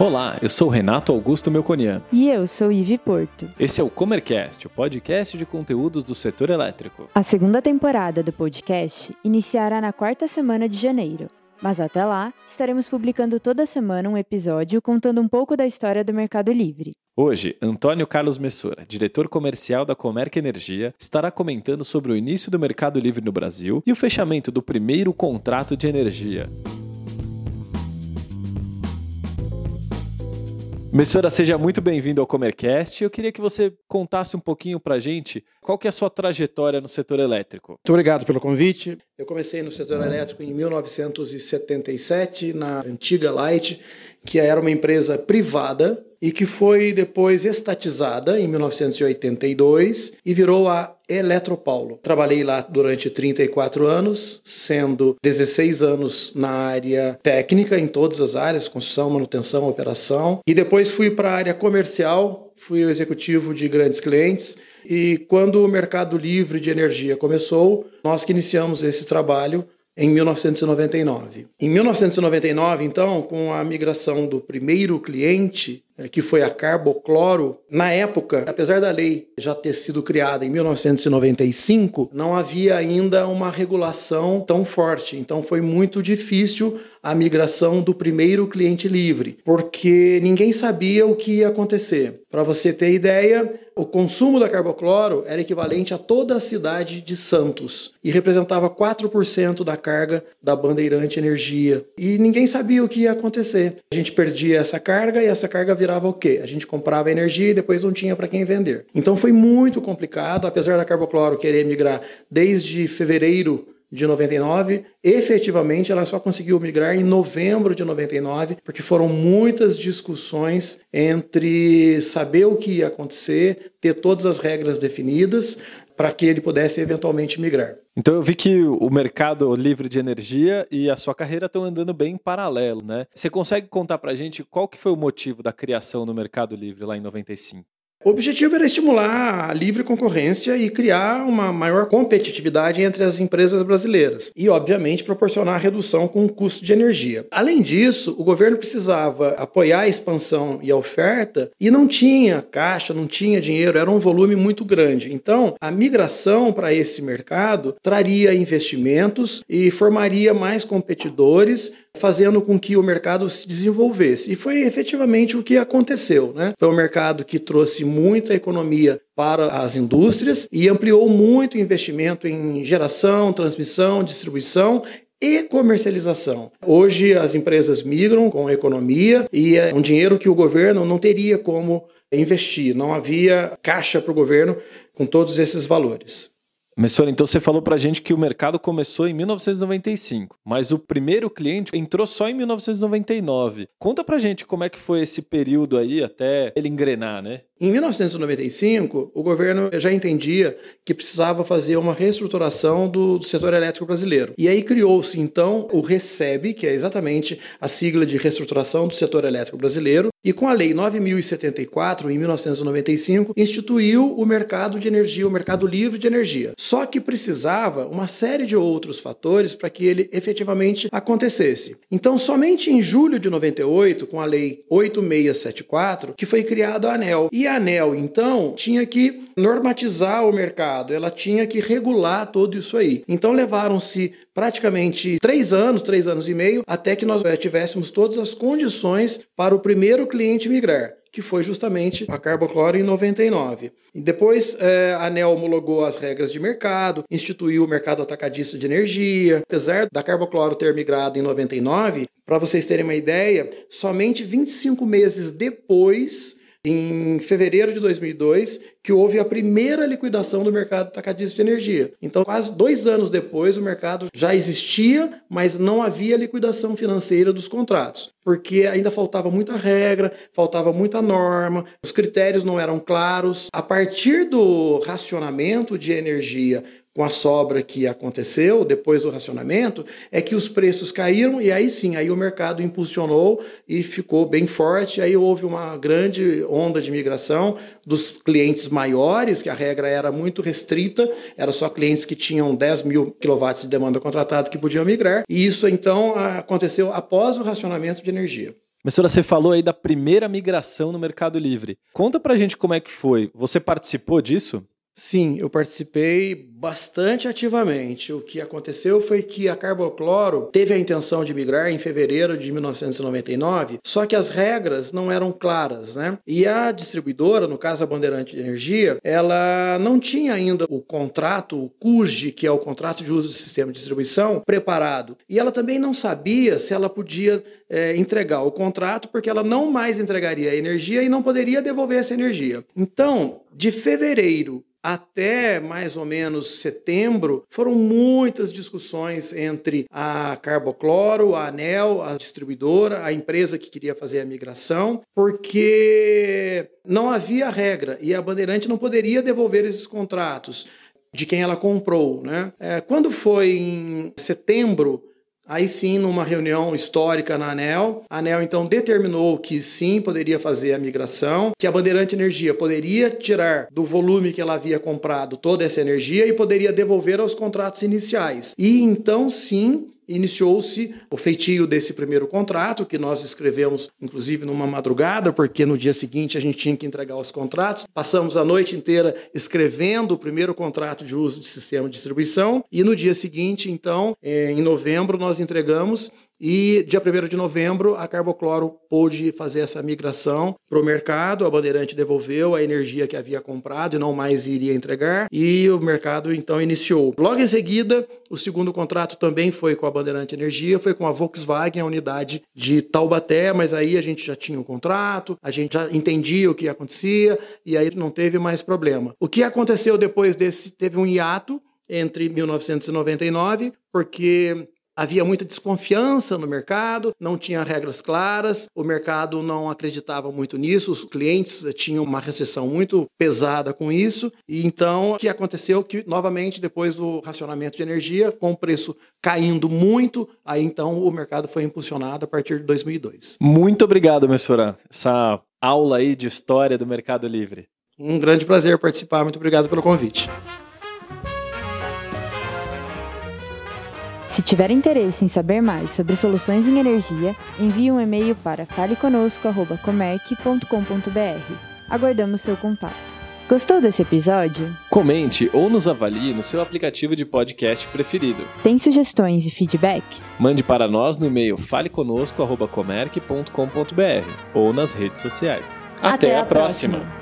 Olá, eu sou Renato Augusto Melconian. E eu sou Ivi Porto. Esse é o Comercast, o podcast de conteúdos do setor elétrico. A segunda temporada do podcast iniciará na quarta semana de janeiro. Mas até lá, estaremos publicando toda semana um episódio contando um pouco da história do Mercado Livre. Hoje, Antônio Carlos Messora, diretor comercial da Comerc Energia, estará comentando sobre o início do Mercado Livre no Brasil e o fechamento do primeiro contrato de energia. Messora, seja muito bem-vindo ao Comercast. Eu queria que você contasse um pouquinho para gente qual que é a sua trajetória no setor elétrico. Muito obrigado pelo convite. Eu comecei no setor elétrico em 1977, na antiga Light, que era uma empresa privada e que foi depois estatizada em 1982 e virou a Eletropaulo. Trabalhei lá durante 34 anos, sendo 16 anos na área técnica, em todas as áreas, construção, manutenção, operação, e depois fui para a área comercial, fui o executivo de grandes clientes, e quando o mercado livre de energia começou, nós que iniciamos esse trabalho em 1999. Em 1999, então, com a migração do primeiro cliente, que foi a Carbocloro, na época, apesar da lei já ter sido criada em 1995, não havia ainda uma regulação tão forte. Então foi muito difícil a migração do primeiro cliente livre, porque ninguém sabia o que ia acontecer. Para você ter ideia, o consumo da carbocloro era equivalente a toda a cidade de Santos e representava 4% da carga da Bandeirante Energia. E ninguém sabia o que ia acontecer. A gente perdia essa carga e essa carga virava o quê? A gente comprava energia e depois não tinha para quem vender. Então foi muito complicado, apesar da carbocloro querer migrar desde fevereiro de 99. Efetivamente, ela só conseguiu migrar em novembro de 99, porque foram muitas discussões entre saber o que ia acontecer, ter todas as regras definidas para que ele pudesse eventualmente migrar. Então eu vi que o mercado livre de energia e a sua carreira estão andando bem em paralelo, né? Você consegue contar para gente qual que foi o motivo da criação do mercado livre lá em 95? O objetivo era estimular a livre concorrência e criar uma maior competitividade entre as empresas brasileiras e, obviamente, proporcionar redução com o custo de energia. Além disso, o governo precisava apoiar a expansão e a oferta e não tinha caixa, não tinha dinheiro, era um volume muito grande. Então, a migração para esse mercado traria investimentos e formaria mais competidores fazendo com que o mercado se desenvolvesse. E foi efetivamente o que aconteceu. Né? Foi um mercado que trouxe muita economia para as indústrias e ampliou muito o investimento em geração, transmissão, distribuição e comercialização. Hoje as empresas migram com a economia e é um dinheiro que o governo não teria como investir, não havia caixa para o governo com todos esses valores. Messora, então você falou pra gente que o mercado começou em 1995, mas o primeiro cliente entrou só em 1999. Conta pra gente como é que foi esse período aí até ele engrenar, né? Em 1995, o governo já entendia que precisava fazer uma reestruturação do, do setor elétrico brasileiro. E aí criou-se então o RECEB, que é exatamente a sigla de reestruturação do setor elétrico brasileiro, e com a Lei 9074, em 1995, instituiu o mercado de energia, o mercado livre de energia. Só que precisava uma série de outros fatores para que ele efetivamente acontecesse. Então, somente em julho de 98, com a Lei 8674, que foi criada a ANEL. E a ANEL, então, tinha que normatizar o mercado, ela tinha que regular tudo isso aí. Então, levaram-se praticamente três anos, três anos e meio, até que nós tivéssemos todas as condições para o primeiro cliente migrar que foi justamente a Carbocloro em 99. E depois é, a ANEL homologou as regras de mercado, instituiu o mercado atacadista de energia. Apesar da Carbocloro ter migrado em 99, para vocês terem uma ideia, somente 25 meses depois em fevereiro de 2002, que houve a primeira liquidação do mercado tacadista de energia. Então, quase dois anos depois, o mercado já existia, mas não havia liquidação financeira dos contratos, porque ainda faltava muita regra, faltava muita norma, os critérios não eram claros. A partir do racionamento de energia com a sobra que aconteceu depois do racionamento, é que os preços caíram e aí sim, aí o mercado impulsionou e ficou bem forte. Aí houve uma grande onda de migração dos clientes maiores, que a regra era muito restrita, era só clientes que tinham 10 mil kW de demanda contratada que podiam migrar. E isso então aconteceu após o racionamento de energia. Professora, você falou aí da primeira migração no Mercado Livre. Conta pra gente como é que foi. Você participou disso? Sim, eu participei bastante ativamente. O que aconteceu foi que a Carbocloro teve a intenção de migrar em fevereiro de 1999, só que as regras não eram claras, né? E a distribuidora, no caso a Bandeirante de Energia, ela não tinha ainda o contrato, o CUSD, que é o contrato de uso do sistema de distribuição, preparado. E ela também não sabia se ela podia é, entregar o contrato, porque ela não mais entregaria a energia e não poderia devolver essa energia. Então, de fevereiro até mais ou menos setembro, foram muitas discussões entre a Carbocloro, a ANEL, a distribuidora, a empresa que queria fazer a migração, porque não havia regra e a Bandeirante não poderia devolver esses contratos de quem ela comprou. Né? É, quando foi em setembro, Aí sim, numa reunião histórica na ANEL, a ANEL então determinou que sim, poderia fazer a migração, que a Bandeirante Energia poderia tirar do volume que ela havia comprado toda essa energia e poderia devolver aos contratos iniciais. E então sim, iniciou-se o feitio desse primeiro contrato, que nós escrevemos, inclusive, numa madrugada, porque no dia seguinte a gente tinha que entregar os contratos. Passamos a noite inteira escrevendo o primeiro contrato de uso de sistema de distribuição, e no dia seguinte, então, eh, em novembro, nós entregamos e dia 1 de novembro, a Carbocloro pôde fazer essa migração para o mercado. A Bandeirante devolveu a energia que havia comprado e não mais iria entregar. E o mercado então iniciou. Logo em seguida, o segundo contrato também foi com a Bandeirante Energia, foi com a Volkswagen, a unidade de Taubaté, mas aí a gente já tinha o um contrato, a gente já entendia o que acontecia e aí não teve mais problema. O que aconteceu depois desse? Teve um hiato entre 1999, porque Havia muita desconfiança no mercado, não tinha regras claras, o mercado não acreditava muito nisso, os clientes tinham uma restrição muito pesada com isso. E então, o que aconteceu que novamente depois do racionamento de energia, com o preço caindo muito, aí então o mercado foi impulsionado a partir de 2002. Muito obrigado, Messoran. Essa aula aí de história do Mercado Livre. Um grande prazer participar. Muito obrigado pelo convite. Se tiver interesse em saber mais sobre soluções em energia, envie um e-mail para faleconosco.comerc.com.br. Aguardamos seu contato. Gostou desse episódio? Comente ou nos avalie no seu aplicativo de podcast preferido. Tem sugestões e feedback? Mande para nós no e-mail faleconosco.comerc.com.br ou nas redes sociais. Até, Até a, próxima. próxima.